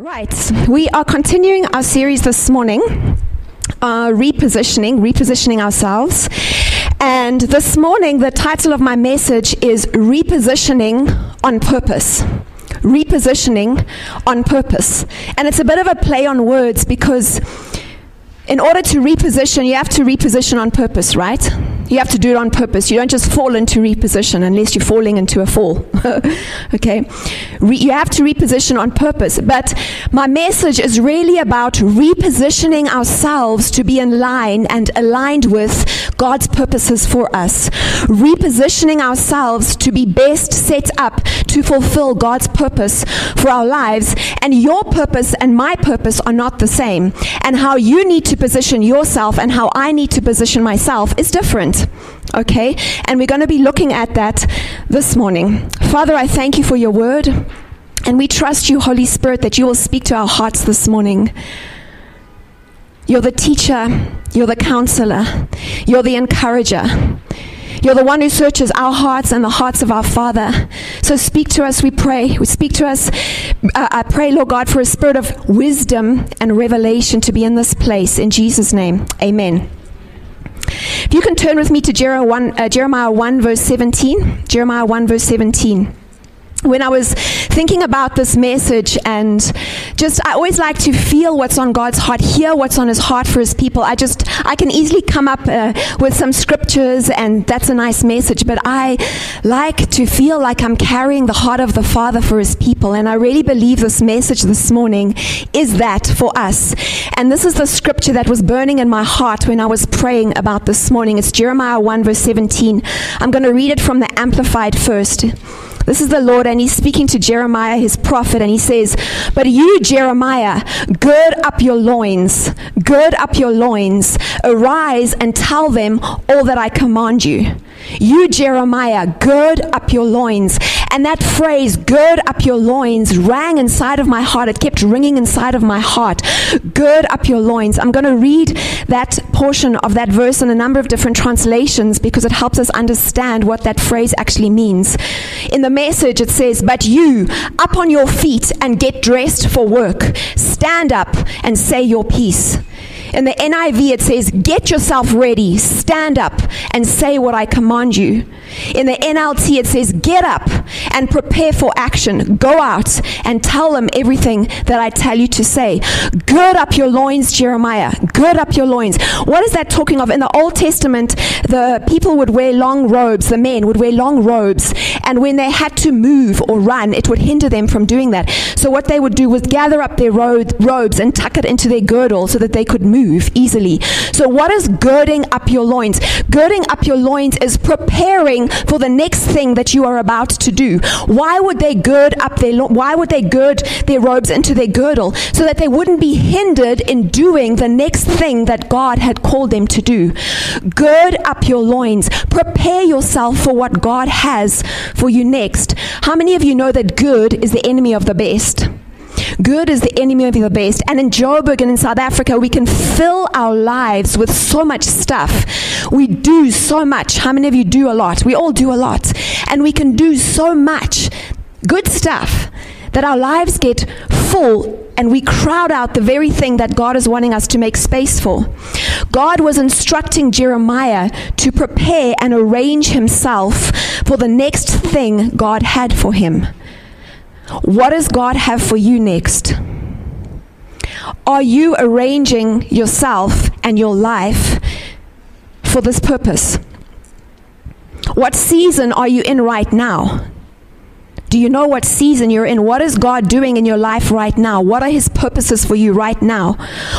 Right, we are continuing our series this morning, uh, repositioning, repositioning ourselves. And this morning, the title of my message is Repositioning on Purpose. Repositioning on Purpose. And it's a bit of a play on words because in order to reposition, you have to reposition on purpose, right? You have to do it on purpose. You don't just fall into reposition unless you're falling into a fall. okay? Re- you have to reposition on purpose. But my message is really about repositioning ourselves to be in line and aligned with God's purposes for us. Repositioning ourselves to be best set up to fulfill God's purpose for our lives. And your purpose and my purpose are not the same. And how you need to position yourself and how I need to position myself is different. Okay? And we're going to be looking at that this morning. Father, I thank you for your word. And we trust you, Holy Spirit, that you will speak to our hearts this morning. You're the teacher, you're the counselor, you're the encourager. You're the one who searches our hearts and the hearts of our Father. So speak to us, we pray. We Speak to us. Uh, I pray, Lord God, for a spirit of wisdom and revelation to be in this place. In Jesus' name, amen. If you can turn with me to Jeremiah 1, uh, Jeremiah 1 verse 17. Jeremiah 1, verse 17 when I was thinking about this message and just I always like to feel what's on God's heart, hear what's on his heart for his people. I just I can easily come up uh, with some scriptures and that's a nice message, but I like to feel like I'm carrying the heart of the Father for his people and I really believe this message this morning is that for us. And this is the scripture that was burning in my heart when I was praying about this morning. It's Jeremiah 1 verse 17. I'm going to read it from the amplified first. This is the Lord, and he's speaking to Jeremiah, his prophet, and he says, But you, Jeremiah, gird up your loins, gird up your loins, arise and tell them all that I command you. You, Jeremiah, gird up your loins. And that phrase, gird up your loins, rang inside of my heart. It kept ringing inside of my heart. Gird up your loins. I'm going to read that portion of that verse in a number of different translations because it helps us understand what that phrase actually means. In the message, it says, But you, up on your feet and get dressed for work. Stand up and say your piece. In the NIV, it says, Get yourself ready, stand up, and say what I command you. In the NLT, it says, Get up and prepare for action. Go out and tell them everything that I tell you to say. Gird up your loins, Jeremiah. Gird up your loins. What is that talking of? In the Old Testament, the people would wear long robes, the men would wear long robes, and when they had to move or run, it would hinder them from doing that. So, what they would do was gather up their ro- robes and tuck it into their girdle so that they could move move easily. So, what is girding up your loins? Girding up your loins is preparing for the next thing that you are about to do. Why would they gird up their lo- why would they gird their robes into their girdle so that they wouldn't be hindered in doing the next thing that God had called them to do? Gird up your loins. Prepare yourself for what God has for you next. How many of you know that good is the enemy of the best? Good is the enemy of the best. And in Joburg and in South Africa, we can fill our lives with so much stuff. We do so much. How many of you do a lot? We all do a lot. And we can do so much good stuff that our lives get full and we crowd out the very thing that God is wanting us to make space for. God was instructing Jeremiah to prepare and arrange himself for the next thing God had for him. What does God have for you next? Are you arranging yourself and your life for this purpose? What season are you in right now? Do you know what season you're in? What is God doing in your life right now? What are His purposes for you right now?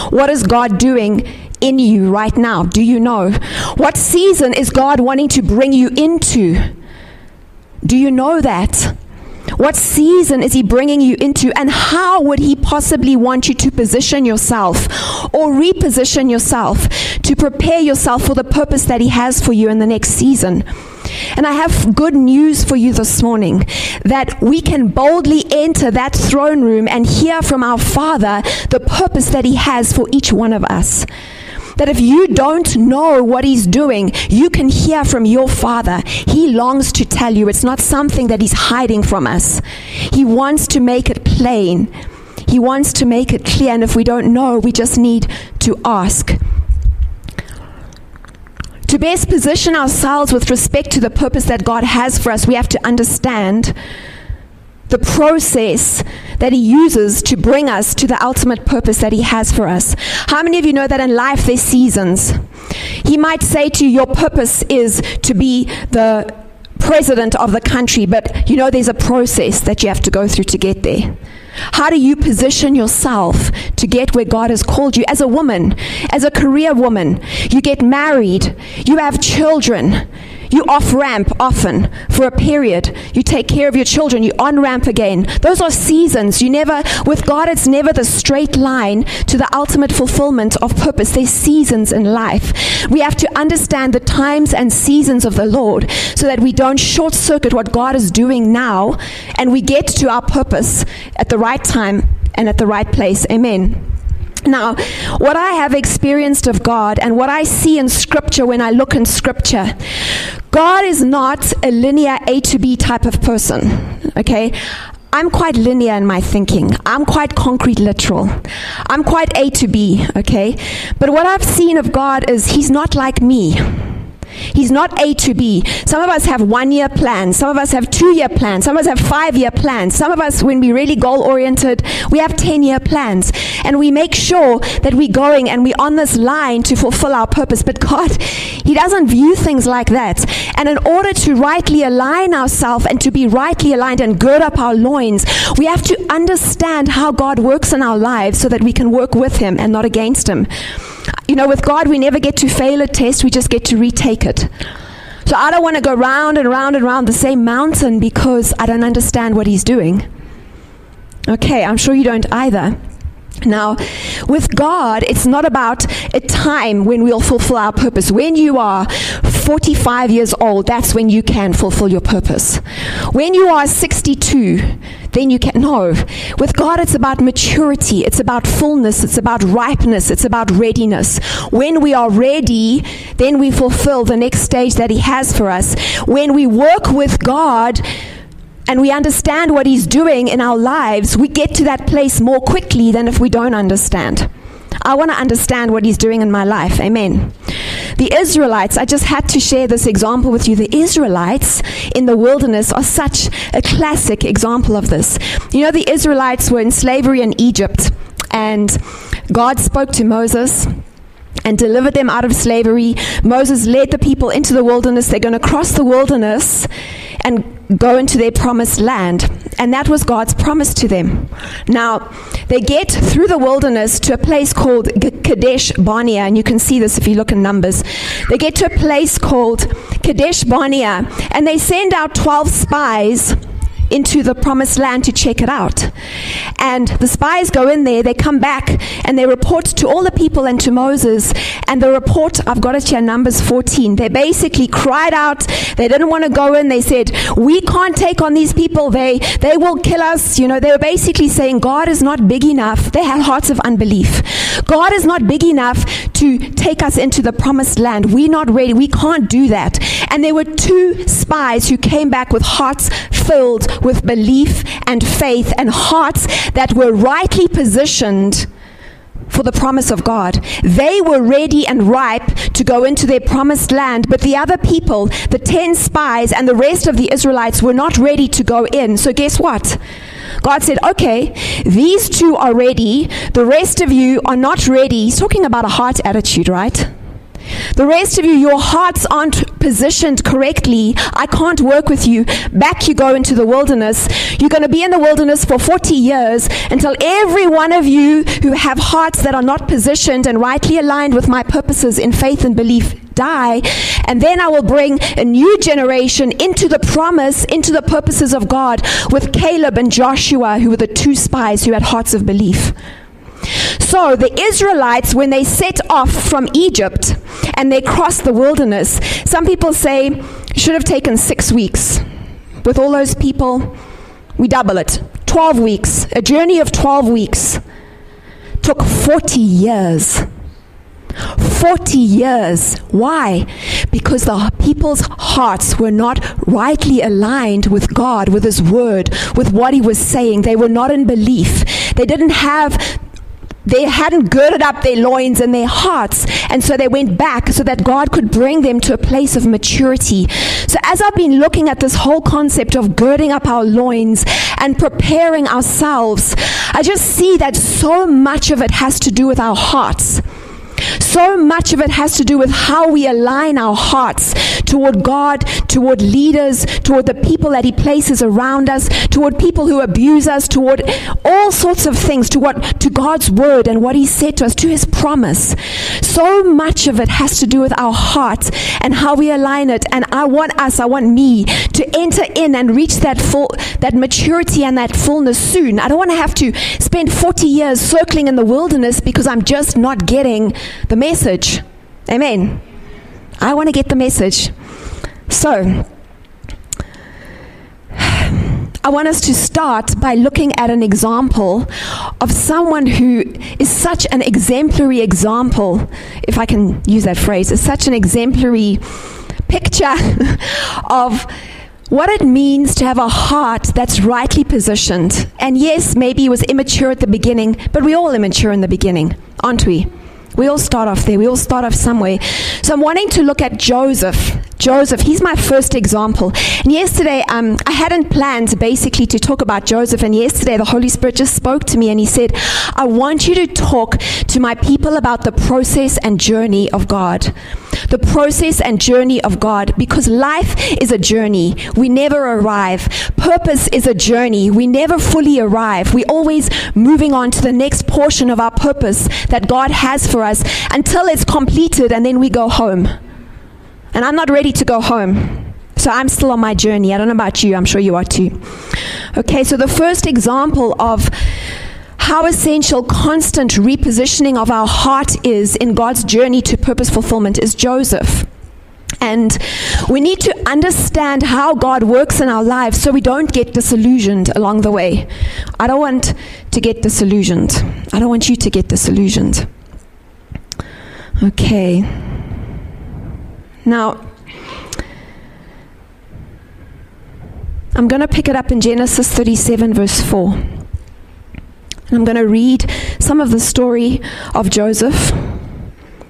What is God doing in you right now? Do you know? What season is God wanting to bring you into? Do you know that? What season is He bringing you into? And how would He possibly want you to position yourself or reposition yourself to prepare yourself for the purpose that He has for you in the next season? And I have good news for you this morning that we can boldly enter that throne room and hear from our Father the purpose that He has for each one of us that if you don't know what He's doing, you can hear from your Father. He longs to tell you. It's not something that He's hiding from us, He wants to make it plain. He wants to make it clear, and if we don't know, we just need to ask. To best position ourselves with respect to the purpose that God has for us, we have to understand the process that He uses to bring us to the ultimate purpose that He has for us. How many of you know that in life there's seasons? He might say to you, Your purpose is to be the president of the country, but you know there's a process that you have to go through to get there. How do you position yourself to get where God has called you as a woman, as a career woman? You get married, you have children, you off ramp often for a period. You take care of your children. You on ramp again. Those are seasons. You never, with God, it's never the straight line to the ultimate fulfillment of purpose. There's seasons in life. We have to understand the times and seasons of the Lord so that we don't short circuit what God is doing now and we get to our purpose at the right time and at the right place. Amen. Now, what I have experienced of God and what I see in Scripture when I look in Scripture, God is not a linear A to B type of person. Okay? I'm quite linear in my thinking. I'm quite concrete literal. I'm quite A to B, okay? But what I've seen of God is He's not like me. He's not A to B. Some of us have one year plans. Some of us have two year plans. Some of us have five year plans. Some of us, when we're really goal oriented, we have 10 year plans. And we make sure that we're going and we're on this line to fulfill our purpose. But God, He doesn't view things like that. And in order to rightly align ourselves and to be rightly aligned and gird up our loins, we have to understand how God works in our lives so that we can work with Him and not against Him. You know, with God, we never get to fail a test, we just get to retake it. So I don't want to go round and round and round the same mountain because I don't understand what He's doing. Okay, I'm sure you don't either. Now, with God, it's not about a time when we'll fulfill our purpose. When you are 45 years old, that's when you can fulfill your purpose. When you are 62, then you can. No. With God, it's about maturity, it's about fullness, it's about ripeness, it's about readiness. When we are ready, then we fulfill the next stage that He has for us. When we work with God, and we understand what He's doing in our lives, we get to that place more quickly than if we don't understand. I want to understand what He's doing in my life. Amen. The Israelites, I just had to share this example with you. The Israelites in the wilderness are such a classic example of this. You know, the Israelites were in slavery in Egypt, and God spoke to Moses and delivered them out of slavery. Moses led the people into the wilderness. They're going to cross the wilderness and go into their promised land. And that was God's promise to them. Now, they get through the wilderness to a place called Kadesh Barnea, and you can see this if you look in Numbers. They get to a place called Kadesh Barnea, and they send out 12 spies into the promised land to check it out. And the spies go in there, they come back, and they report to all the people and to Moses. And the report, I've got it here, Numbers 14. They basically cried out. They didn't want to go in. They said, We can't take on these people. They, they will kill us. You know, they were basically saying, God is not big enough. They had hearts of unbelief. God is not big enough to take us into the promised land. We're not ready. We can't do that. And there were two spies who came back with hearts filled with belief and faith and hearts that were rightly positioned for the promise of God. They were ready and ripe to go into their promised land, but the other people, the 10 spies and the rest of the Israelites, were not ready to go in. So, guess what? God said, Okay, these two are ready, the rest of you are not ready. He's talking about a heart attitude, right? The rest of you, your hearts aren't positioned correctly. I can't work with you. Back you go into the wilderness. You're going to be in the wilderness for 40 years until every one of you who have hearts that are not positioned and rightly aligned with my purposes in faith and belief die. And then I will bring a new generation into the promise, into the purposes of God with Caleb and Joshua, who were the two spies who had hearts of belief. So the Israelites, when they set off from Egypt and they crossed the wilderness, some people say should have taken six weeks. With all those people, we double it 12 weeks. A journey of 12 weeks took 40 years. 40 years. Why? Because the people's hearts were not rightly aligned with God, with His Word, with what He was saying. They were not in belief. They didn't have they hadn't girded up their loins and their hearts. And so they went back so that God could bring them to a place of maturity. So as I've been looking at this whole concept of girding up our loins and preparing ourselves, I just see that so much of it has to do with our hearts. So much of it has to do with how we align our hearts toward God, toward leaders, toward the people that He places around us, toward people who abuse us, toward all sorts of things, to what to God's word and what He said to us, to His promise. So much of it has to do with our heart and how we align it. And I want us, I want me to enter in and reach that full that maturity and that fullness soon. I don't want to have to spend 40 years circling in the wilderness because I'm just not getting the message. Amen. I want to get the message. So, I want us to start by looking at an example of someone who is such an exemplary example, if I can use that phrase, is such an exemplary picture of what it means to have a heart that's rightly positioned. And yes, maybe he was immature at the beginning, but we're all immature in the beginning, aren't we? We all start off there. We all start off somewhere. So I'm wanting to look at Joseph. Joseph, he's my first example. And yesterday, um, I hadn't planned basically to talk about Joseph. And yesterday, the Holy Spirit just spoke to me and he said, I want you to talk to my people about the process and journey of God the process and journey of God because life is a journey. We never arrive. Purpose is a journey. We never fully arrive. We're always moving on to the next portion of our purpose that God has for us until it's completed and then we go home. And I'm not ready to go home. So I'm still on my journey. I don't know about you. I'm sure you are too. Okay, so the first example of how essential constant repositioning of our heart is in God's journey to purpose fulfillment is Joseph. And we need to understand how God works in our lives so we don't get disillusioned along the way. I don't want to get disillusioned. I don't want you to get disillusioned. Okay. Now, I'm going to pick it up in Genesis 37, verse 4. And I'm going to read some of the story of Joseph.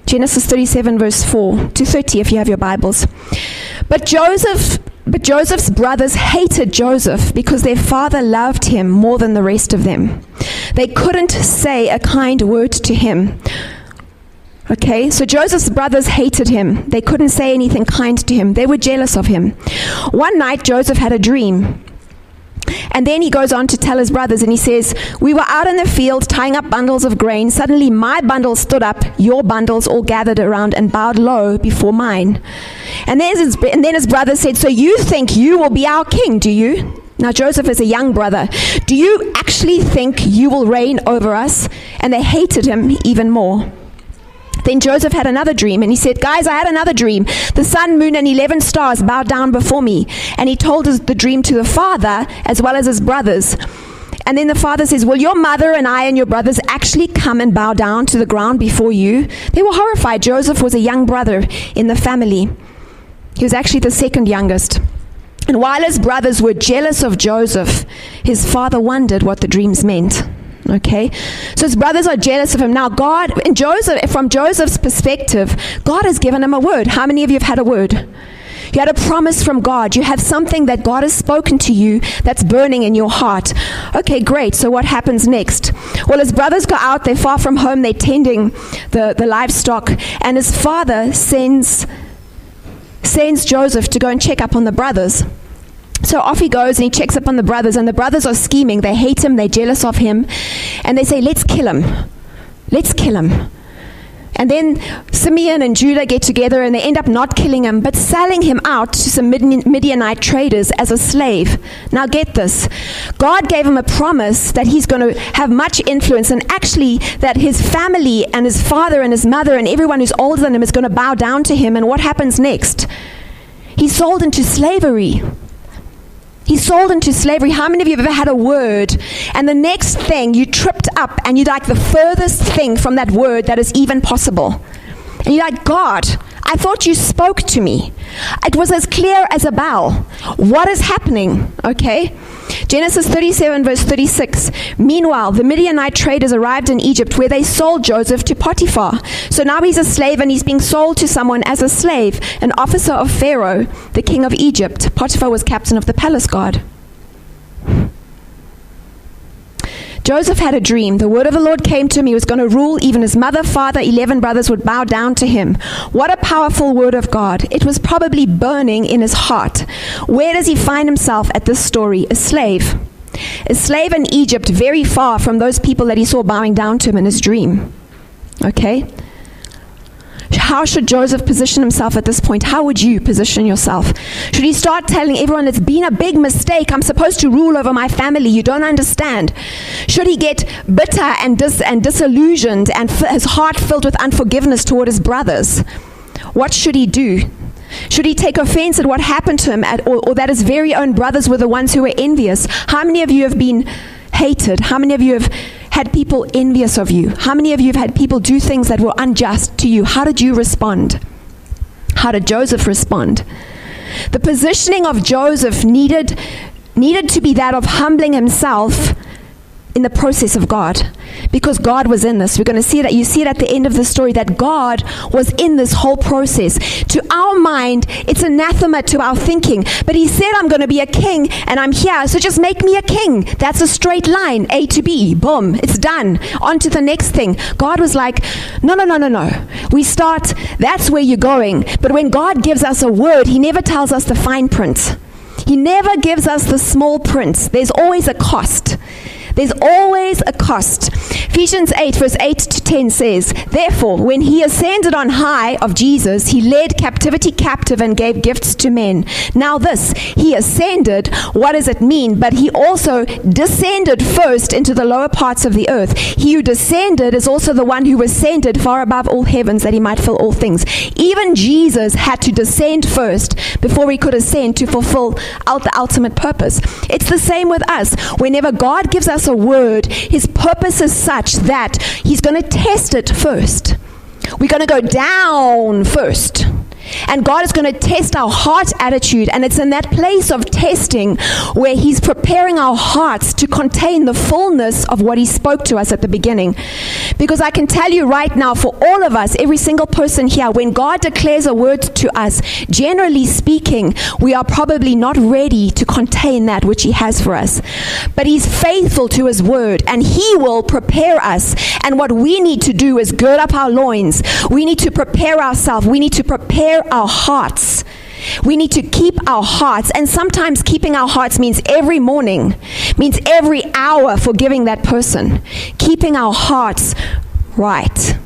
Genesis 37, verse 4 to 30, if you have your Bibles. But Joseph, but Joseph's brothers hated Joseph because their father loved him more than the rest of them. They couldn't say a kind word to him. Okay, so Joseph's brothers hated him. They couldn't say anything kind to him. They were jealous of him. One night, Joseph had a dream. And then he goes on to tell his brothers, and he says, We were out in the field tying up bundles of grain. Suddenly, my bundle stood up, your bundles all gathered around and bowed low before mine. And then his, and then his brothers said, So you think you will be our king, do you? Now, Joseph is a young brother. Do you actually think you will reign over us? And they hated him even more. Then Joseph had another dream, and he said, Guys, I had another dream. The sun, moon, and 11 stars bowed down before me. And he told his, the dream to the father as well as his brothers. And then the father says, Will your mother and I and your brothers actually come and bow down to the ground before you? They were horrified. Joseph was a young brother in the family, he was actually the second youngest. And while his brothers were jealous of Joseph, his father wondered what the dreams meant. Okay? So his brothers are jealous of him. Now, God, in Joseph, from Joseph's perspective, God has given him a word. How many of you have had a word? You had a promise from God. You have something that God has spoken to you that's burning in your heart. Okay, great. So what happens next? Well, his brothers go out. They're far from home. They're tending the, the livestock. And his father sends, sends Joseph to go and check up on the brothers. So off he goes and he checks up on the brothers, and the brothers are scheming. They hate him, they're jealous of him, and they say, Let's kill him. Let's kill him. And then Simeon and Judah get together and they end up not killing him, but selling him out to some Midianite traders as a slave. Now, get this God gave him a promise that he's going to have much influence, and actually, that his family and his father and his mother and everyone who's older than him is going to bow down to him. And what happens next? He's sold into slavery. He's sold into slavery. How many of you have ever had a word and the next thing you tripped up and you're like the furthest thing from that word that is even possible? And you're like, God, I thought you spoke to me. It was as clear as a bell. What is happening? Okay? Genesis 37, verse 36. Meanwhile, the Midianite traders arrived in Egypt where they sold Joseph to Potiphar. So now he's a slave and he's being sold to someone as a slave, an officer of Pharaoh, the king of Egypt. Potiphar was captain of the palace guard. Joseph had a dream. The word of the Lord came to him. He was going to rule. Even his mother, father, 11 brothers would bow down to him. What a powerful word of God. It was probably burning in his heart. Where does he find himself at this story? A slave. A slave in Egypt, very far from those people that he saw bowing down to him in his dream. Okay? How should Joseph position himself at this point? How would you position yourself? Should he start telling everyone it's been a big mistake? I'm supposed to rule over my family. You don't understand. Should he get bitter and, dis- and disillusioned and f- his heart filled with unforgiveness toward his brothers? What should he do? Should he take offense at what happened to him, at, or, or that his very own brothers were the ones who were envious? How many of you have been hated? How many of you have had people envious of you? How many of you have had people do things that were unjust to you? How did you respond? How did Joseph respond? The positioning of Joseph needed, needed to be that of humbling himself in the process of God because God was in this. We're going to see that you see it at the end of the story that God was in this whole process. To our mind, it's anathema to our thinking. But he said, I'm going to be a king and I'm here, so just make me a king. That's a straight line, A to B. Boom, it's done. On to the next thing. God was like, No, no, no, no, no. We start, that's where you're going. But when God gives us a word, he never tells us the fine print. He never gives us the small print. There's always a cost. There's always a cost. Ephesians 8, verse 8 to 10 says, Therefore, when he ascended on high of Jesus, he led captivity captive and gave gifts to men. Now, this, he ascended, what does it mean? But he also descended first into the lower parts of the earth. He who descended is also the one who ascended far above all heavens that he might fill all things. Even Jesus had to descend first before he could ascend to fulfill out the ultimate purpose. It's the same with us. Whenever God gives us a word, his purpose is such that he's going to test it first. We're going to go down first. And God is going to test our heart attitude. And it's in that place of testing where He's preparing our hearts to contain the fullness of what He spoke to us at the beginning. Because I can tell you right now, for all of us, every single person here, when God declares a word to us, generally speaking, we are probably not ready to contain that which He has for us. But He's faithful to His word and He will prepare us. And what we need to do is gird up our loins. We need to prepare ourselves. We need to prepare our hearts. We need to keep our hearts, and sometimes keeping our hearts means every morning, means every hour forgiving that person. Keeping our hearts right.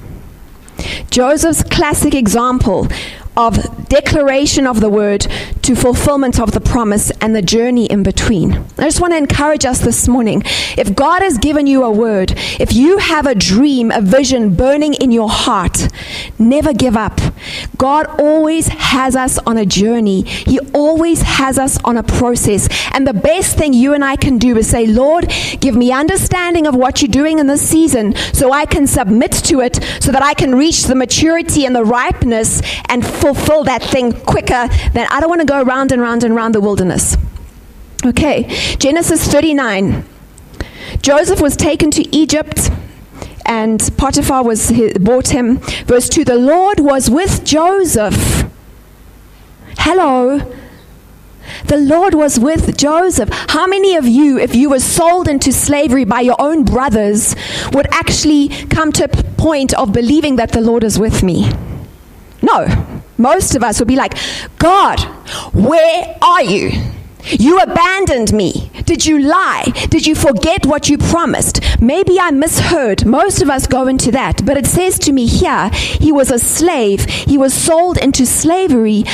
Joseph's classic example of declaration of the word to fulfillment of the promise and the journey in between. I just want to encourage us this morning. If God has given you a word, if you have a dream, a vision burning in your heart, never give up. God always has us on a journey, He always has us on a process. And the best thing you and I can do is say, Lord, give me understanding of what you're doing in this season so I can submit to it, so that I can reach the maturity and the ripeness and fulfill that thing quicker than I don't want to go round and round and round the wilderness. Okay, Genesis 39. Joseph was taken to Egypt and Potiphar was bought him. Verse 2 The Lord was with Joseph. Hello. The Lord was with Joseph. How many of you, if you were sold into slavery by your own brothers, would actually come to a point of believing that the Lord is with me? No. Most of us would be like, God, where are you? You abandoned me. Did you lie? Did you forget what you promised? Maybe I misheard. Most of us go into that. But it says to me here, he was a slave. He was sold into slavery.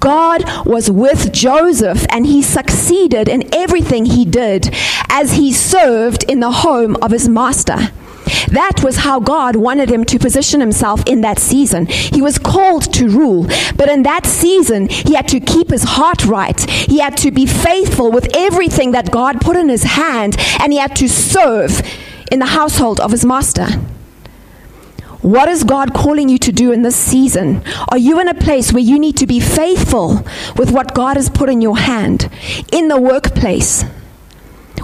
God was with Joseph and he succeeded in everything he did as he served in the home of his master. That was how God wanted him to position himself in that season. He was called to rule, but in that season, he had to keep his heart right. He had to be faithful with everything that God put in his hand, and he had to serve in the household of his master. What is God calling you to do in this season? Are you in a place where you need to be faithful with what God has put in your hand in the workplace?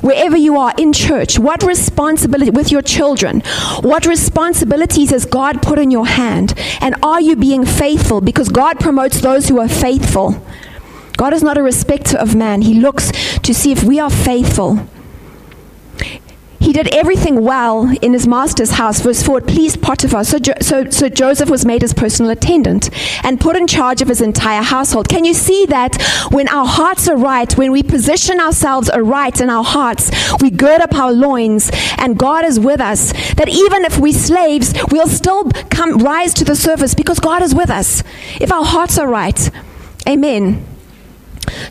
Wherever you are in church, what responsibility with your children, what responsibilities has God put in your hand? And are you being faithful? Because God promotes those who are faithful. God is not a respecter of man. He looks to see if we are faithful. He did everything well in his master's house. Verse 4, it pleased Potiphar. So, jo- so, so Joseph was made his personal attendant and put in charge of his entire household. Can you see that when our hearts are right, when we position ourselves aright in our hearts, we gird up our loins and God is with us, that even if we're slaves, we'll still come rise to the surface because God is with us. If our hearts are right. Amen.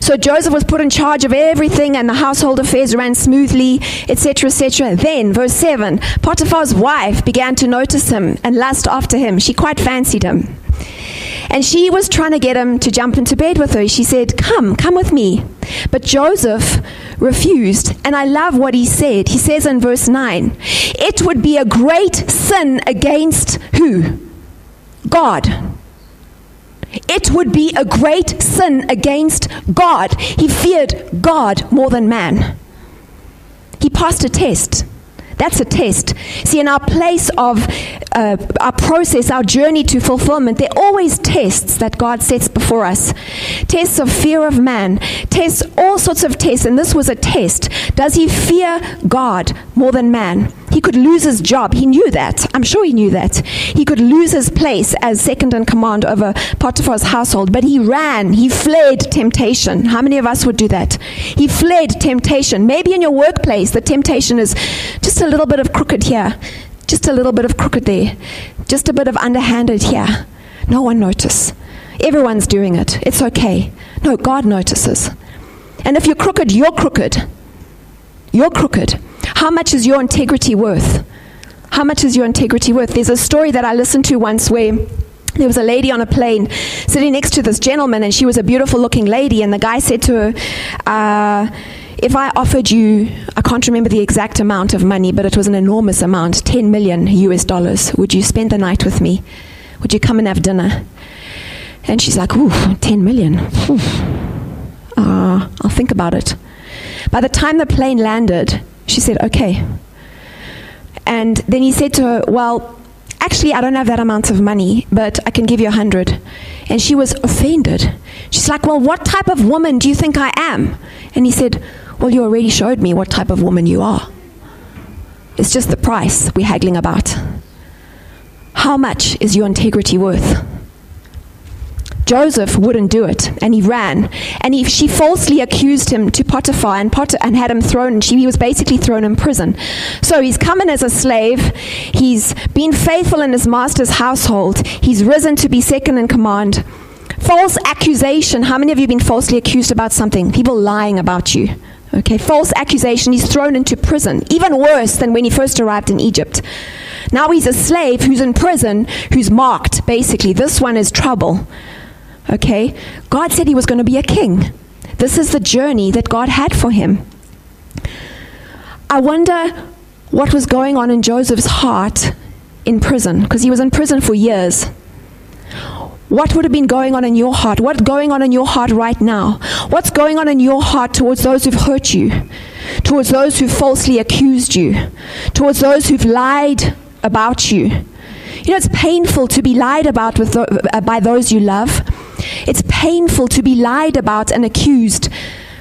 So Joseph was put in charge of everything, and the household affairs ran smoothly, etc., etc. Then, verse 7 Potiphar's wife began to notice him and lust after him. She quite fancied him. And she was trying to get him to jump into bed with her. She said, Come, come with me. But Joseph refused. And I love what he said. He says in verse 9, It would be a great sin against who? God it would be a great sin against God. He feared God more than man. He passed a test. That's a test. See, in our place of uh, our process, our journey to fulfillment, there are always tests that God sets before us. Tests of fear of man, tests, all sorts of tests, and this was a test. Does he fear God more than man? He could lose his job. He knew that. I'm sure he knew that. He could lose his place as second in command over Potiphar's household, but he ran. He fled temptation. How many of us would do that? He fled temptation. Maybe in your workplace, the temptation is just a little bit of crooked here, just a little bit of crooked there, just a bit of underhanded here. No one notices. Everyone's doing it. It's okay. No, God notices. And if you're crooked, you're crooked. You're crooked. How much is your integrity worth? How much is your integrity worth? There's a story that I listened to once where there was a lady on a plane sitting next to this gentleman, and she was a beautiful looking lady. And the guy said to her, uh, If I offered you, I can't remember the exact amount of money, but it was an enormous amount 10 million US dollars, would you spend the night with me? Would you come and have dinner? And she's like, Ooh, 10 million. Ooh. Uh, I'll think about it. By the time the plane landed, she said, Okay. And then he said to her, Well, actually, I don't have that amount of money, but I can give you a hundred. And she was offended. She's like, Well, what type of woman do you think I am? And he said, Well, you already showed me what type of woman you are. It's just the price we're haggling about. How much is your integrity worth? Joseph wouldn't do it, and he ran. And he, she falsely accused him to Potiphar and, Pot- and had him thrown. And She, he was basically thrown in prison. So he's come in as a slave. He's been faithful in his master's household. He's risen to be second in command. False accusation. How many of you have been falsely accused about something? People lying about you. Okay, false accusation. He's thrown into prison. Even worse than when he first arrived in Egypt. Now he's a slave who's in prison, who's marked, basically. This one is trouble. Okay? God said he was going to be a king. This is the journey that God had for him. I wonder what was going on in Joseph's heart in prison, because he was in prison for years. What would have been going on in your heart? What's going on in your heart right now? What's going on in your heart towards those who've hurt you? Towards those who've falsely accused you? Towards those who've lied about you? You know, it's painful to be lied about with, uh, by those you love. It's painful to be lied about and accused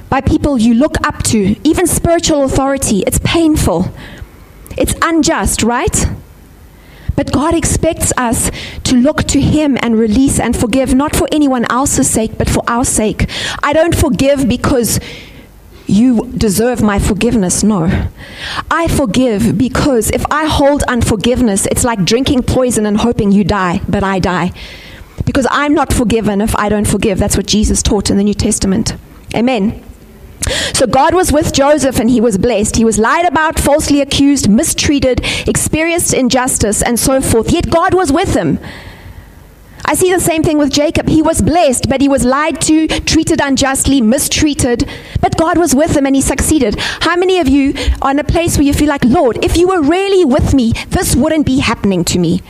by people you look up to, even spiritual authority. It's painful. It's unjust, right? But God expects us to look to Him and release and forgive, not for anyone else's sake, but for our sake. I don't forgive because you deserve my forgiveness. No. I forgive because if I hold unforgiveness, it's like drinking poison and hoping you die, but I die because I'm not forgiven if I don't forgive. That's what Jesus taught in the New Testament. Amen. So God was with Joseph and he was blessed. He was lied about, falsely accused, mistreated, experienced injustice, and so forth. Yet God was with him. I see the same thing with Jacob. He was blessed, but he was lied to, treated unjustly, mistreated. But God was with him and he succeeded. How many of you are in a place where you feel like, Lord, if you were really with me, this wouldn't be happening to me?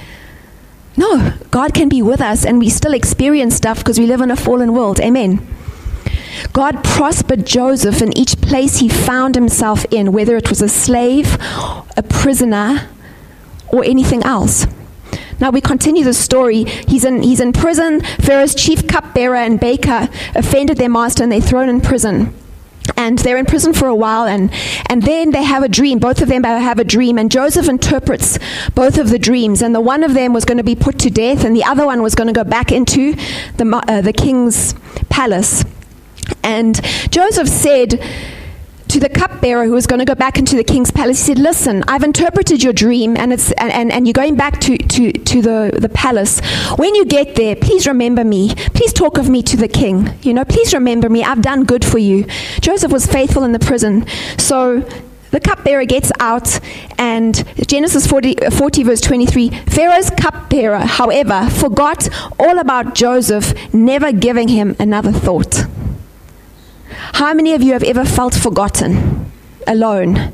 No, God can be with us and we still experience stuff because we live in a fallen world. Amen. God prospered Joseph in each place he found himself in, whether it was a slave, a prisoner, or anything else. Now we continue the story. He's in, he's in prison. Pharaoh's chief cupbearer and baker offended their master and they're thrown in prison. And they're in prison for a while, and, and then they have a dream. Both of them have a dream, and Joseph interprets both of the dreams. And the one of them was going to be put to death, and the other one was going to go back into the, uh, the king's palace. And Joseph said, to the cupbearer who was going to go back into the king's palace, he said, Listen, I've interpreted your dream and, it's, and, and, and you're going back to, to, to the, the palace. When you get there, please remember me. Please talk of me to the king. You know, please remember me. I've done good for you. Joseph was faithful in the prison. So the cupbearer gets out, and Genesis 40, 40, verse 23 Pharaoh's cupbearer, however, forgot all about Joseph, never giving him another thought. How many of you have ever felt forgotten, alone,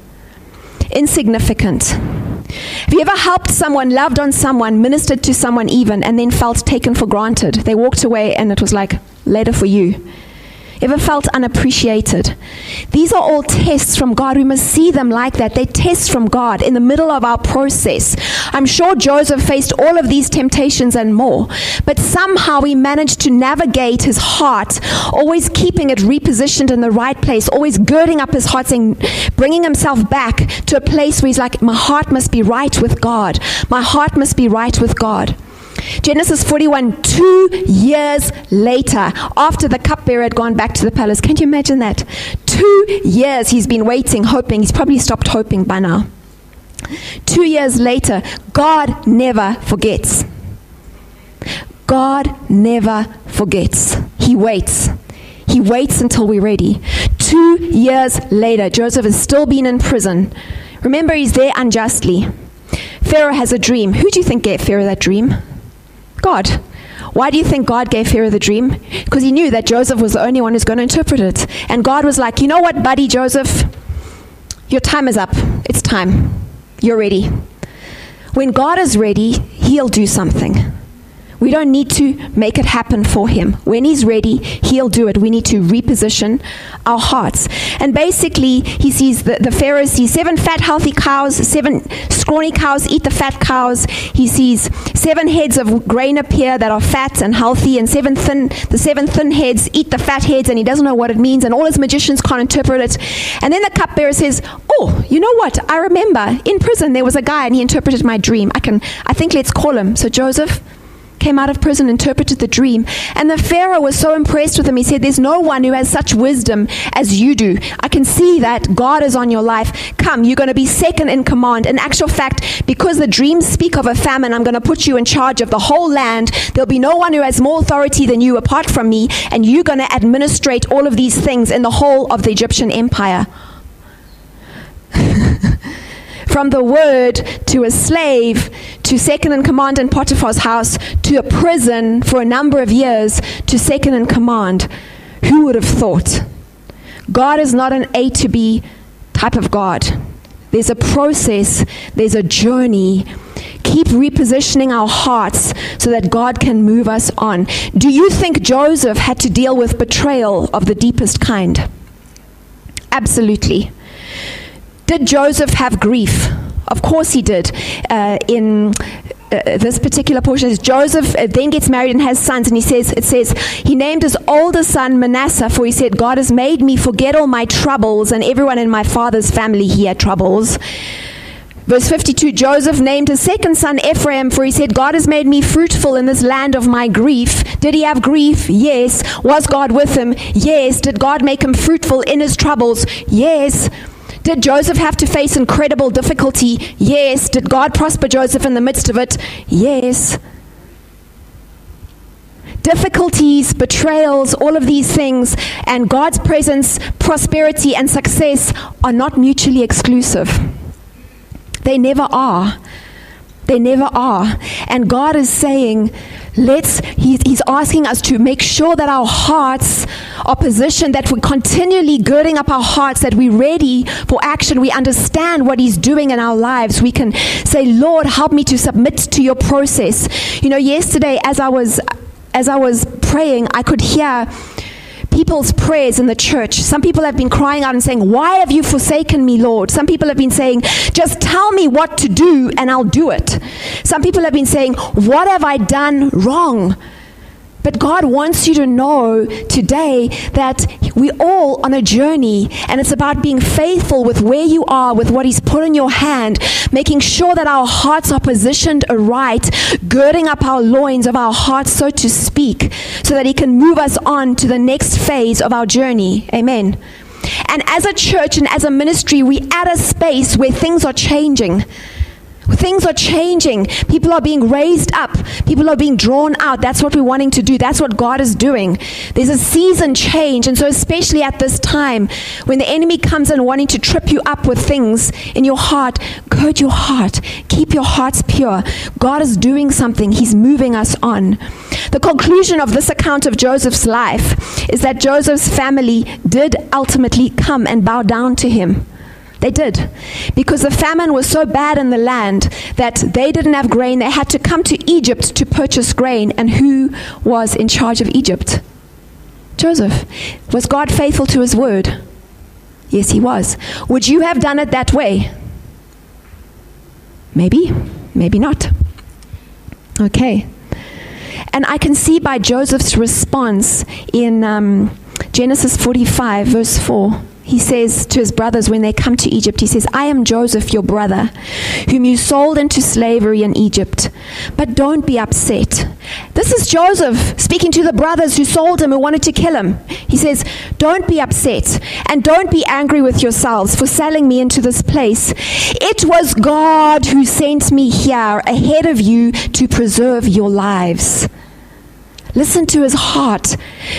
insignificant? Have you ever helped someone, loved on someone, ministered to someone even, and then felt taken for granted? They walked away and it was like, later for you. Ever felt unappreciated? These are all tests from God. We must see them like that. They tests from God in the middle of our process. I'm sure Joseph faced all of these temptations and more, but somehow he managed to navigate his heart, always keeping it repositioned in the right place, always girding up his heart, saying, bringing himself back to a place where he's like, My heart must be right with God. My heart must be right with God. Genesis 41, two years later, after the cupbearer had gone back to the palace. Can you imagine that? Two years he's been waiting, hoping. He's probably stopped hoping by now. Two years later, God never forgets. God never forgets. He waits. He waits until we're ready. Two years later, Joseph has still been in prison. Remember, he's there unjustly. Pharaoh has a dream. Who do you think gave Pharaoh that dream? God. Why do you think God gave Pharaoh the dream? Because he knew that Joseph was the only one who's going to interpret it. And God was like, you know what, buddy Joseph? Your time is up. It's time. You're ready. When God is ready, he'll do something. We don't need to make it happen for him. When he's ready, he'll do it. We need to reposition our hearts. And basically, he sees the, the Pharaoh sees seven fat, healthy cows, seven scrawny cows eat the fat cows. He sees seven heads of grain appear that are fat and healthy, and seven thin, the seven thin heads eat the fat heads, and he doesn't know what it means, and all his magicians can't interpret it. And then the cupbearer says, Oh, you know what? I remember in prison there was a guy and he interpreted my dream. I can I think let's call him. So Joseph came out of prison, interpreted the dream. And the Pharaoh was so impressed with him. He said, There's no one who has such wisdom as you do. I can see that God is on your life. Come, you're going to be second in command. In actual fact, because the dreams speak of a famine, I'm going to put you in charge of the whole land. There'll be no one who has more authority than you apart from me, and you're going to administrate all of these things in the whole of the Egyptian empire. from the word to a slave to second in command in Potiphar's house to a prison for a number of years to second in command. Who would have thought? God is not an A to B type of God. There's a process, there's a journey. Keep repositioning our hearts so that God can move us on. Do you think Joseph had to deal with betrayal of the deepest kind? Absolutely. Did Joseph have grief? Of course he did. Uh, in uh, this particular portion is Joseph uh, then gets married and has sons, and he says, it says, he named his older son Manasseh, for he said, God has made me forget all my troubles, and everyone in my father's family he had troubles. Verse 52 Joseph named his second son Ephraim, for he said, God has made me fruitful in this land of my grief. Did he have grief? Yes. Was God with him? Yes. Did God make him fruitful in his troubles? Yes. Did Joseph have to face incredible difficulty? Yes. Did God prosper Joseph in the midst of it? Yes. Difficulties, betrayals, all of these things, and God's presence, prosperity, and success are not mutually exclusive. They never are. They never are. And God is saying, let's, he's, asking us to make sure that our hearts are positioned, that we're continually girding up our hearts, that we're ready for action. We understand what He's doing in our lives. We can say, Lord, help me to submit to your process. You know, yesterday as I was, as I was praying, I could hear people's prayers in the church. Some people have been crying out and saying, Why have you forsaken me, Lord? Some people have been saying, Just tell me what to do and I'll do it. Some people have been saying, What have I done wrong? But God wants you to know today that we're all on a journey, and it's about being faithful with where you are, with what He's put in your hand, making sure that our hearts are positioned aright, girding up our loins of our hearts, so to speak, so that He can move us on to the next phase of our journey. Amen. And as a church and as a ministry, we at a space where things are changing. Things are changing. People are being raised up. People are being drawn out. That's what we're wanting to do. That's what God is doing. There's a season change. And so, especially at this time, when the enemy comes in wanting to trip you up with things in your heart, gird your heart. Keep your hearts pure. God is doing something, He's moving us on. The conclusion of this account of Joseph's life is that Joseph's family did ultimately come and bow down to him. They did. Because the famine was so bad in the land that they didn't have grain. They had to come to Egypt to purchase grain. And who was in charge of Egypt? Joseph. Was God faithful to his word? Yes, he was. Would you have done it that way? Maybe, maybe not. Okay. And I can see by Joseph's response in um, Genesis 45, verse 4 he says to his brothers when they come to Egypt, he says, I am Joseph, your brother, whom you sold into slavery in Egypt. But don't be upset. This is Joseph speaking to the brothers who sold him, who wanted to kill him. He says, Don't be upset and don't be angry with yourselves for selling me into this place. It was God who sent me here ahead of you to preserve your lives. Listen to his heart.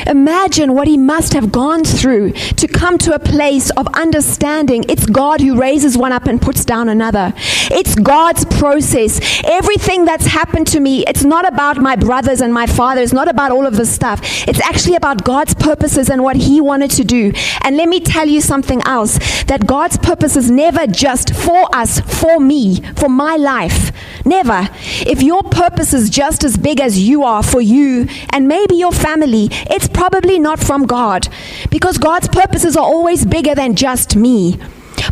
Imagine what he must have gone through to come to a place of understanding. It's God who raises one up and puts down another. It's God's process. Everything that's happened to me, it's not about my brothers and my father. It's not about all of this stuff. It's actually about God's purposes and what he wanted to do. And let me tell you something else that God's purpose is never just for us, for me, for my life. Never. If your purpose is just as big as you are for you, and maybe your family, it's probably not from God because God's purposes are always bigger than just me.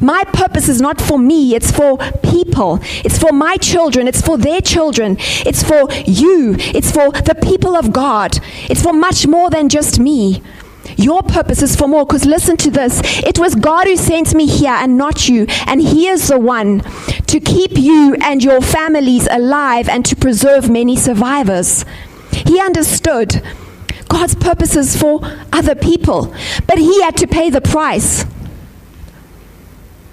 My purpose is not for me, it's for people. It's for my children, it's for their children, it's for you, it's for the people of God. It's for much more than just me. Your purpose is for more because listen to this. It was God who sent me here and not you. And He is the one to keep you and your families alive and to preserve many survivors. He understood God's purposes for other people, but he had to pay the price.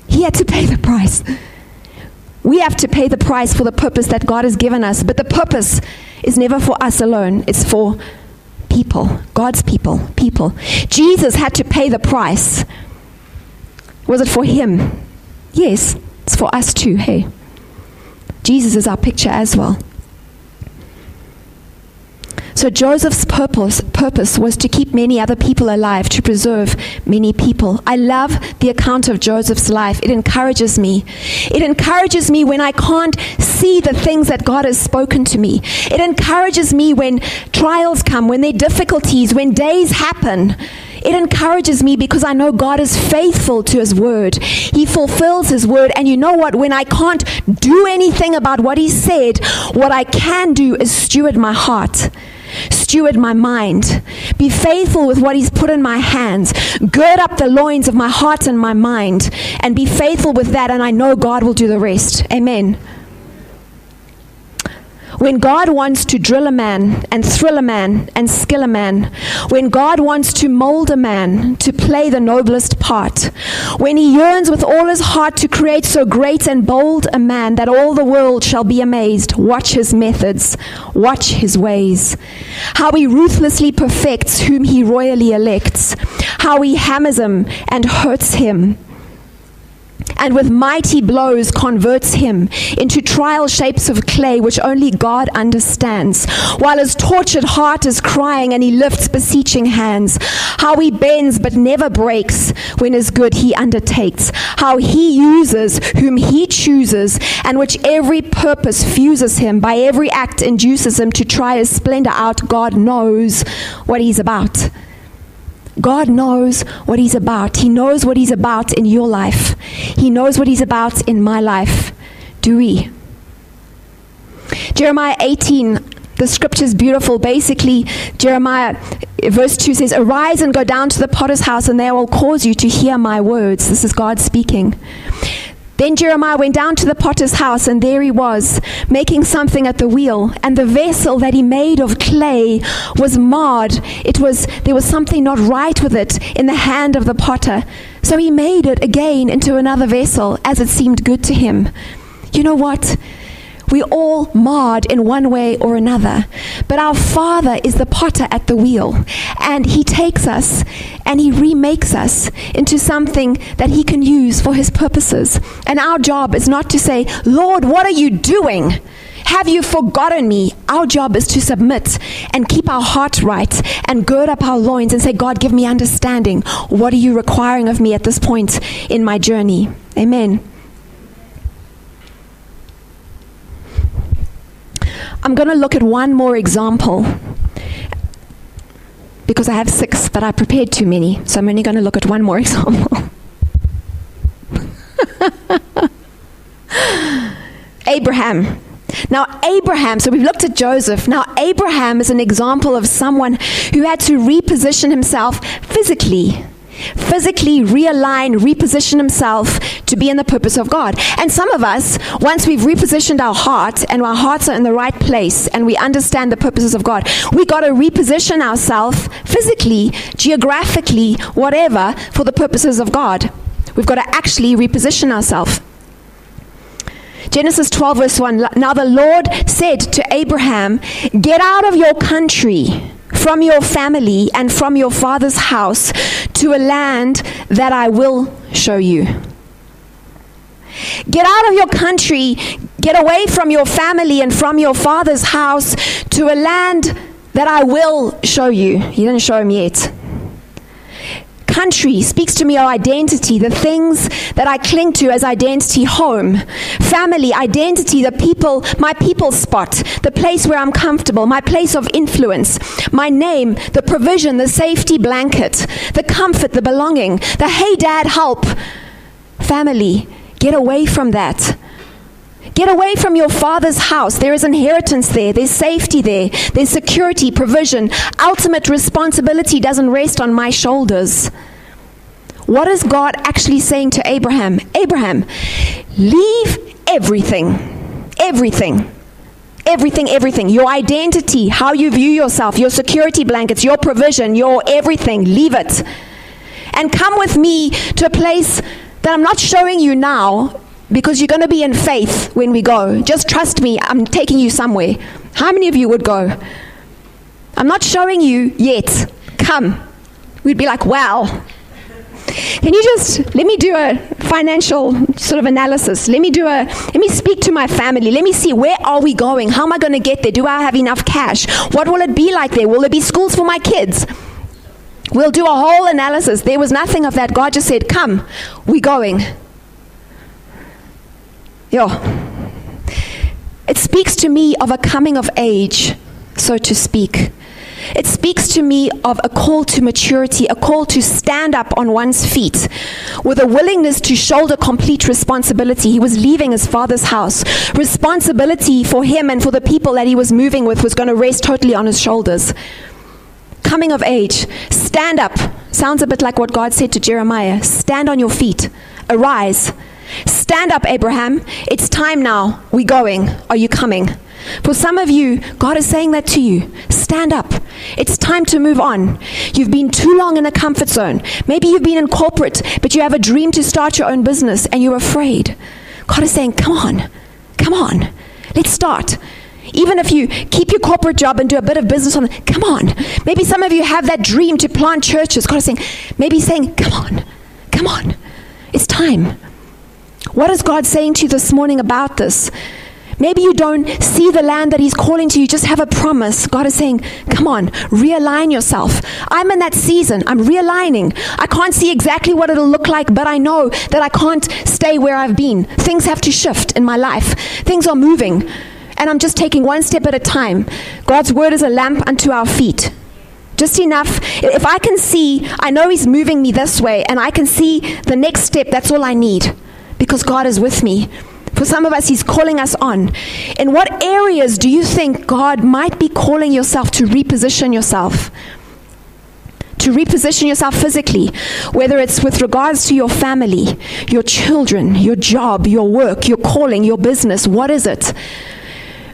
He had to pay the price. We have to pay the price for the purpose that God has given us, but the purpose is never for us alone, it's for people, God's people, people. Jesus had to pay the price. Was it for him? Yes, it's for us too, hey. Jesus is our picture as well. So Joseph's purpose, purpose was to keep many other people alive, to preserve many people. I love the account of Joseph's life. It encourages me. It encourages me when I can't see the things that God has spoken to me. It encourages me when trials come, when there are difficulties, when days happen. It encourages me because I know God is faithful to His word. He fulfills His word. And you know what? When I can't do anything about what He said, what I can do is steward my heart. Steward my mind. Be faithful with what He's put in my hands. Gird up the loins of my heart and my mind. And be faithful with that, and I know God will do the rest. Amen. When God wants to drill a man and thrill a man and skill a man, when God wants to mold a man to play the noblest part, when he yearns with all his heart to create so great and bold a man that all the world shall be amazed, watch his methods, watch his ways. How he ruthlessly perfects whom he royally elects, how he hammers him and hurts him and with mighty blows converts him into trial shapes of clay which only God understands. While his tortured heart is crying and he lifts beseeching hands, how he bends but never breaks when his good he undertakes, how he uses whom he chooses, and which every purpose fuses him, by every act induces him to try his splendor out. God knows what he's about. God knows what He's about. He knows what He's about in your life, He knows what He's about in my life. Do we? Jeremiah 18, the scripture is beautiful. Basically, Jeremiah, verse 2 says, Arise and go down to the potter's house, and they will cause you to hear my words. This is God speaking. Then Jeremiah went down to the potter's house, and there he was, making something at the wheel. And the vessel that he made of clay was marred. It was there was something not right with it in the hand of the potter. So he made it again into another vessel, as it seemed good to him. You know what? We all marred in one way or another. But our Father is the potter at the wheel. And He takes us and He remakes us into something that He can use for His purposes. And our job is not to say, Lord, what are you doing? Have you forgotten me? Our job is to submit and keep our heart right and gird up our loins and say, God, give me understanding. What are you requiring of me at this point in my journey? Amen. I'm going to look at one more example because I have six, but I prepared too many. So I'm only going to look at one more example. Abraham. Now, Abraham, so we've looked at Joseph. Now, Abraham is an example of someone who had to reposition himself physically physically realign, reposition himself to be in the purpose of God. And some of us, once we've repositioned our heart and our hearts are in the right place and we understand the purposes of God, we got to reposition ourselves physically, geographically, whatever, for the purposes of God. We've got to actually reposition ourselves. Genesis 12, verse 1 Now the Lord said to Abraham, Get out of your country from your family and from your father's house to a land that I will show you. Get out of your country, get away from your family and from your father's house to a land that I will show you. He didn't show him yet country speaks to me of identity, the things that I cling to as identity home, family, identity, the people, my people spot, the place where I'm comfortable, my place of influence, my name, the provision, the safety blanket, the comfort, the belonging, the hey dad help. Family, get away from that. Get away from your father's house. There is inheritance there. There's safety there. There's security, provision. Ultimate responsibility doesn't rest on my shoulders. What is God actually saying to Abraham? Abraham, leave everything. Everything. Everything, everything. Your identity, how you view yourself, your security blankets, your provision, your everything. Leave it. And come with me to a place that I'm not showing you now because you're going to be in faith when we go. Just trust me, I'm taking you somewhere. How many of you would go? I'm not showing you yet. Come. We'd be like, wow, can you just let me do a financial sort of analysis? Let me do a let me speak to my family. Let me see where are we going? How am I going to get there? Do I have enough cash? What will it be like there? Will there be schools for my kids? We'll do a whole analysis. There was nothing of that. God just said, "Come, we're going." Yeah. It speaks to me of a coming of age, so to speak. It speaks to me of a call to maturity, a call to stand up on one's feet with a willingness to shoulder complete responsibility. He was leaving his father's house. Responsibility for him and for the people that he was moving with was going to rest totally on his shoulders. Coming of age, stand up. Sounds a bit like what God said to Jeremiah stand on your feet, arise. Stand up, Abraham. It's time now. We're going. Are you coming? For some of you, God is saying that to you. Stand up. It's time to move on. You've been too long in a comfort zone. Maybe you've been in corporate, but you have a dream to start your own business and you're afraid. God is saying, Come on, come on, let's start. Even if you keep your corporate job and do a bit of business on it, come on. Maybe some of you have that dream to plant churches. God is saying, maybe saying, Come on, come on, it's time. What is God saying to you this morning about this? Maybe you don't see the land that He's calling to you, just have a promise. God is saying, Come on, realign yourself. I'm in that season. I'm realigning. I can't see exactly what it'll look like, but I know that I can't stay where I've been. Things have to shift in my life, things are moving. And I'm just taking one step at a time. God's word is a lamp unto our feet Just enough. If I can see, I know He's moving me this way, and I can see the next step, that's all I need because God is with me. For some of us, He's calling us on. In what areas do you think God might be calling yourself to reposition yourself? To reposition yourself physically, whether it's with regards to your family, your children, your job, your work, your calling, your business, what is it?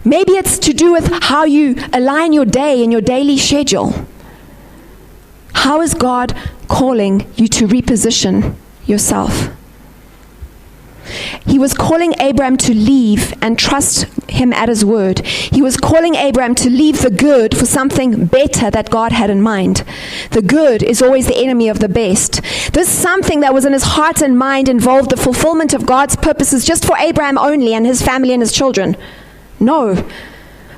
Maybe it's to do with how you align your day and your daily schedule. How is God calling you to reposition yourself? He was calling Abraham to leave and trust him at his word. He was calling Abraham to leave the good for something better that God had in mind. The good is always the enemy of the best. This something that was in his heart and mind involved the fulfillment of God's purposes just for Abraham only and his family and his children. No.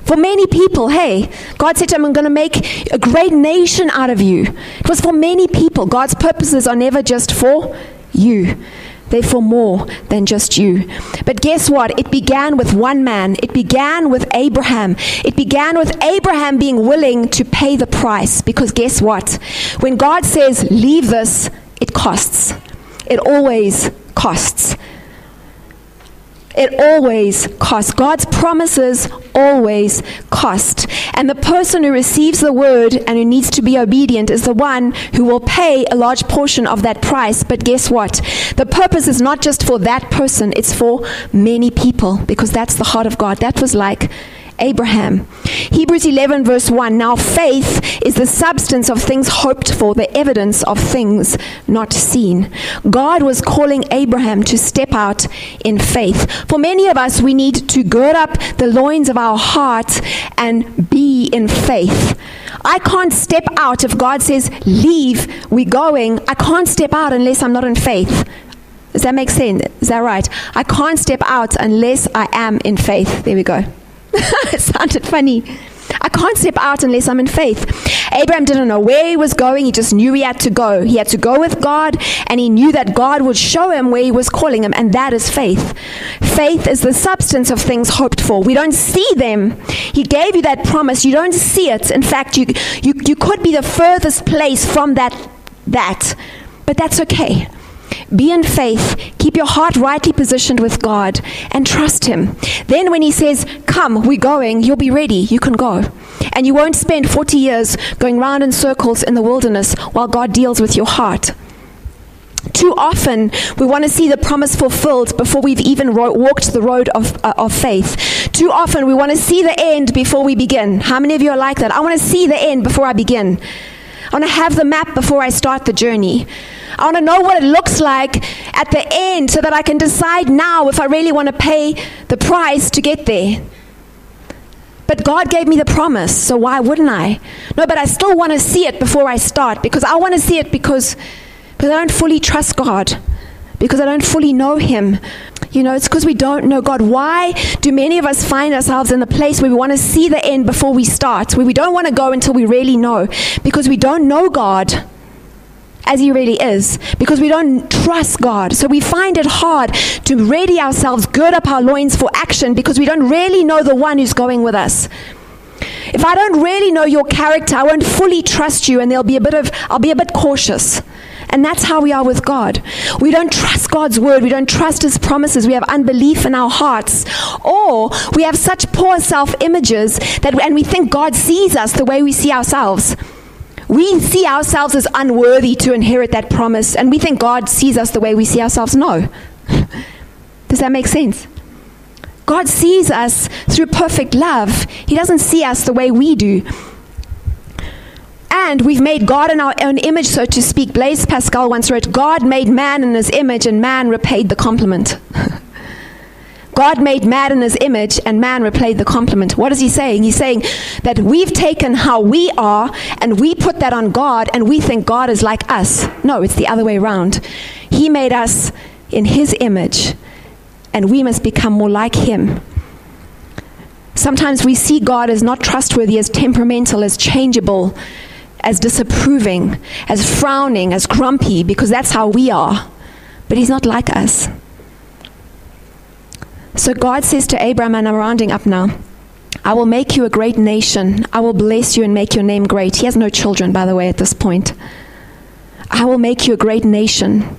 For many people, hey, God said to him, I'm going to make a great nation out of you. It was for many people. God's purposes are never just for you. They're for more than just you. But guess what? It began with one man. It began with Abraham. It began with Abraham being willing to pay the price. Because guess what? When God says, leave this, it costs. It always costs. It always costs. God's promises always cost. And the person who receives the word and who needs to be obedient is the one who will pay a large portion of that price. But guess what? The purpose is not just for that person, it's for many people because that's the heart of God. That was like Abraham. Hebrews 11, verse 1 Now faith is the substance of things hoped for, the evidence of things not seen. God was calling Abraham to step out in faith. For many of us, we need to gird up the loins of our heart and be in faith. I can't step out if God says, Leave, we're going. I can't step out unless I'm not in faith. Does that make sense? Is that right? I can't step out unless I am in faith. There we go. it sounded funny. I can't step out unless I'm in faith. Abraham didn't know where he was going. He just knew he had to go. He had to go with God, and he knew that God would show him where he was calling him, and that is faith. Faith is the substance of things hoped for. We don't see them. He gave you that promise. You don't see it. In fact, you, you, you could be the furthest place from that, that. But that's okay. Be in faith. Keep your heart rightly positioned with God and trust Him. Then, when He says, Come, we're going, you'll be ready. You can go. And you won't spend 40 years going round in circles in the wilderness while God deals with your heart. Too often, we want to see the promise fulfilled before we've even ro- walked the road of, uh, of faith. Too often, we want to see the end before we begin. How many of you are like that? I want to see the end before I begin. I want to have the map before I start the journey. I want to know what it looks like at the end so that I can decide now if I really want to pay the price to get there. But God gave me the promise, so why wouldn't I? No, but I still want to see it before I start because I want to see it because, because I don't fully trust God, because I don't fully know Him. You know, it's because we don't know God. Why do many of us find ourselves in the place where we want to see the end before we start, where we don't want to go until we really know? Because we don't know God as He really is because we don't trust God. So we find it hard to ready ourselves, gird up our loins for action because we don't really know the one who's going with us. If I don't really know your character, I won't fully trust you and there'll be a bit of I'll be a bit cautious. And that's how we are with God. We don't trust God's word. We don't trust his promises. We have unbelief in our hearts. Or we have such poor self images that and we think God sees us the way we see ourselves we see ourselves as unworthy to inherit that promise, and we think God sees us the way we see ourselves. No. Does that make sense? God sees us through perfect love. He doesn't see us the way we do. And we've made God in our own image, so to speak. Blaise Pascal once wrote, God made man in his image, and man repaid the compliment. God made man in his image and man repaid the compliment. What is he saying? He's saying that we've taken how we are and we put that on God and we think God is like us. No, it's the other way around. He made us in his image and we must become more like him. Sometimes we see God as not trustworthy, as temperamental, as changeable, as disapproving, as frowning, as grumpy, because that's how we are. But He's not like us. So God says to Abraham, and I'm rounding up now I will make you a great nation. I will bless you and make your name great. He has no children, by the way, at this point. I will make you a great nation.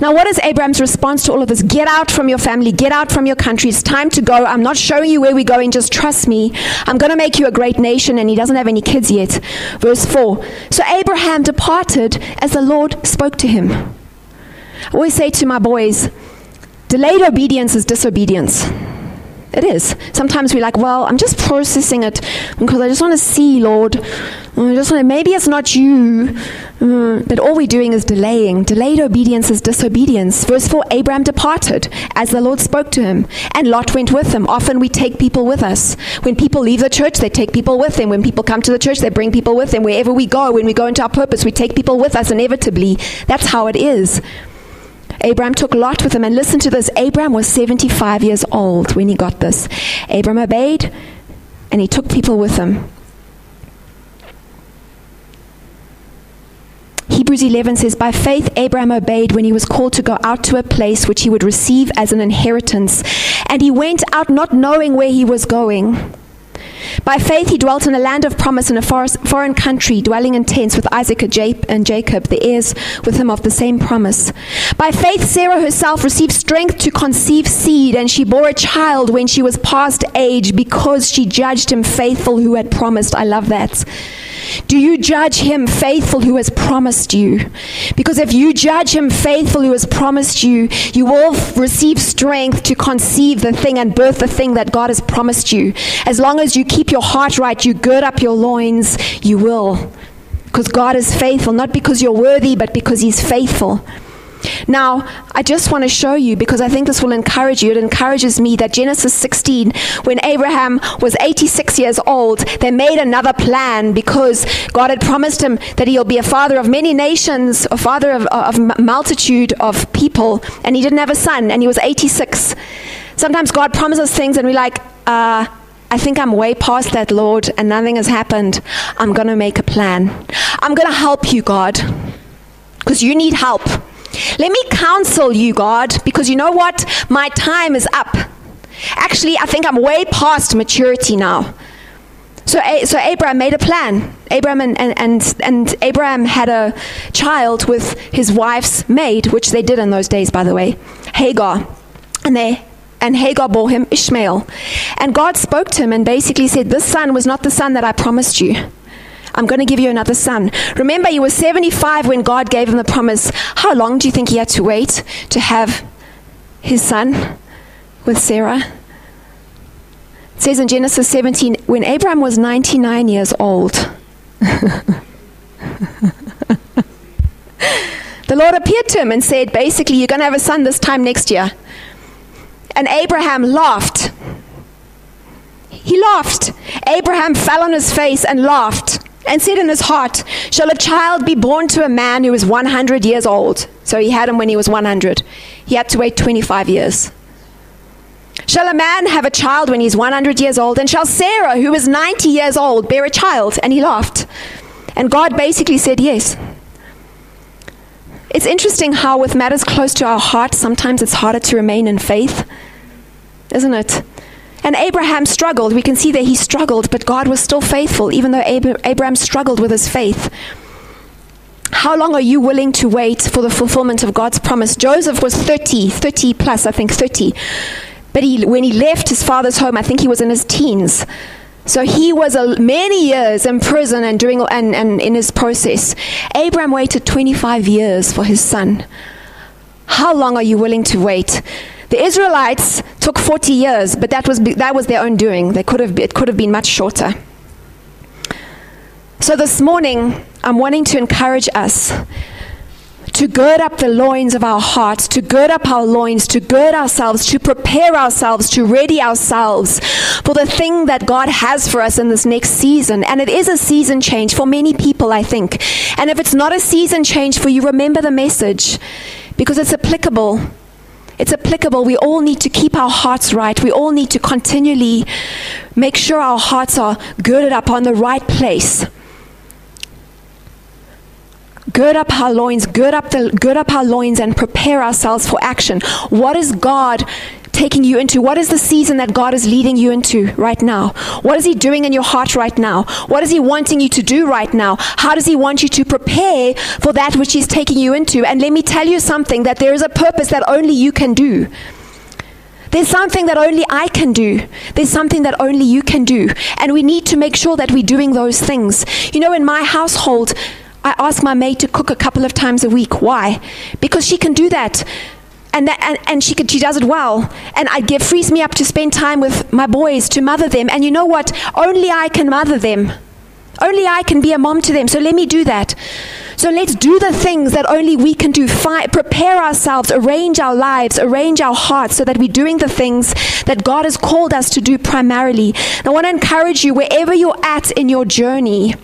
Now, what is Abraham's response to all of this? Get out from your family, get out from your country. It's time to go. I'm not showing you where we're going, just trust me. I'm going to make you a great nation. And he doesn't have any kids yet. Verse 4. So Abraham departed as the Lord spoke to him. I always say to my boys, delayed obedience is disobedience. It is. Sometimes we're like, well, I'm just processing it because I just want to see, Lord. I just want to, maybe it's not you, uh, but all we're doing is delaying. Delayed obedience is disobedience. Verse 4 Abraham departed as the Lord spoke to him, and Lot went with him. Often we take people with us. When people leave the church, they take people with them. When people come to the church, they bring people with them. Wherever we go, when we go into our purpose, we take people with us inevitably. That's how it is. Abraham took Lot with him. And listen to this Abraham was 75 years old when he got this. Abraham obeyed and he took people with him. Hebrews 11 says, By faith, Abraham obeyed when he was called to go out to a place which he would receive as an inheritance. And he went out not knowing where he was going. By faith, he dwelt in a land of promise in a foreign country, dwelling in tents with Isaac and Jacob, the heirs with him of the same promise. By faith, Sarah herself received strength to conceive seed, and she bore a child when she was past age because she judged him faithful who had promised. I love that. Do you judge him faithful who has promised you? Because if you judge him faithful who has promised you, you will receive strength to conceive the thing and birth the thing that God has promised you. As long as you keep your heart right, you gird up your loins, you will. Because God is faithful, not because you're worthy, but because he's faithful. Now, I just want to show you because I think this will encourage you. It encourages me that Genesis 16, when Abraham was 86 years old, they made another plan because God had promised him that he'll be a father of many nations, a father of, of multitude of people, and he didn't have a son, and he was 86. Sometimes God promises things, and we're like, uh, I think I'm way past that, Lord, and nothing has happened. I'm going to make a plan. I'm going to help you, God, because you need help. Let me counsel you, God, because you know what? My time is up. Actually, I think I'm way past maturity now. So, so Abraham made a plan. Abraham and, and, and, and Abraham had a child with his wife's maid, which they did in those days, by the way, Hagar. And they and Hagar bore him Ishmael. And God spoke to him and basically said, This son was not the son that I promised you. I'm going to give you another son. Remember, he was 75 when God gave him the promise. How long do you think he had to wait to have his son with Sarah? It says in Genesis 17 when Abraham was 99 years old, the Lord appeared to him and said, basically, you're going to have a son this time next year. And Abraham laughed. He laughed. Abraham fell on his face and laughed and said in his heart, Shall a child be born to a man who is 100 years old? So he had him when he was 100. He had to wait 25 years. Shall a man have a child when he's 100 years old? And shall Sarah, who is 90 years old, bear a child? And he laughed. And God basically said yes. It's interesting how, with matters close to our heart, sometimes it's harder to remain in faith, isn't it? And Abraham struggled. We can see that he struggled, but God was still faithful, even though Abraham struggled with his faith. How long are you willing to wait for the fulfillment of God's promise? Joseph was 30, 30 plus, I think 30. But he, when he left his father's home, I think he was in his teens. So he was many years in prison and, doing, and, and in his process. Abraham waited 25 years for his son. How long are you willing to wait? The Israelites took 40 years, but that was, that was their own doing. They could have, it could have been much shorter. So this morning, I'm wanting to encourage us to gird up the loins of our hearts, to gird up our loins, to gird ourselves, to prepare ourselves, to ready ourselves for the thing that God has for us in this next season. And it is a season change for many people, I think. And if it's not a season change for you, remember the message because it's applicable it's applicable. We all need to keep our hearts right. We all need to continually make sure our hearts are girded up on the right place. Gird up our loins, gird up, the, gird up our loins, and prepare ourselves for action. What is God taking you into? What is the season that God is leading you into right now? What is He doing in your heart right now? What is He wanting you to do right now? How does He want you to prepare for that which He's taking you into? And let me tell you something that there is a purpose that only you can do. There's something that only I can do. There's something that only you can do. And we need to make sure that we're doing those things. You know, in my household, I ask my maid to cook a couple of times a week. Why? Because she can do that and, that, and, and she, could, she does it well. And it give, frees me up to spend time with my boys, to mother them. And you know what? Only I can mother them. Only I can be a mom to them. So let me do that. So let's do the things that only we can do. Fi- prepare ourselves, arrange our lives, arrange our hearts so that we're doing the things that God has called us to do primarily. And I want to encourage you, wherever you're at in your journey,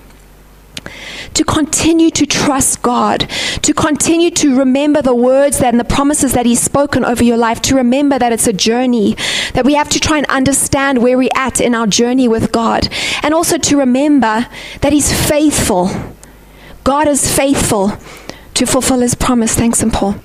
to continue to trust God, to continue to remember the words that and the promises that He's spoken over your life, to remember that it's a journey, that we have to try and understand where we're at in our journey with God, and also to remember that He's faithful. God is faithful to fulfill His promise. Thanks, and Paul.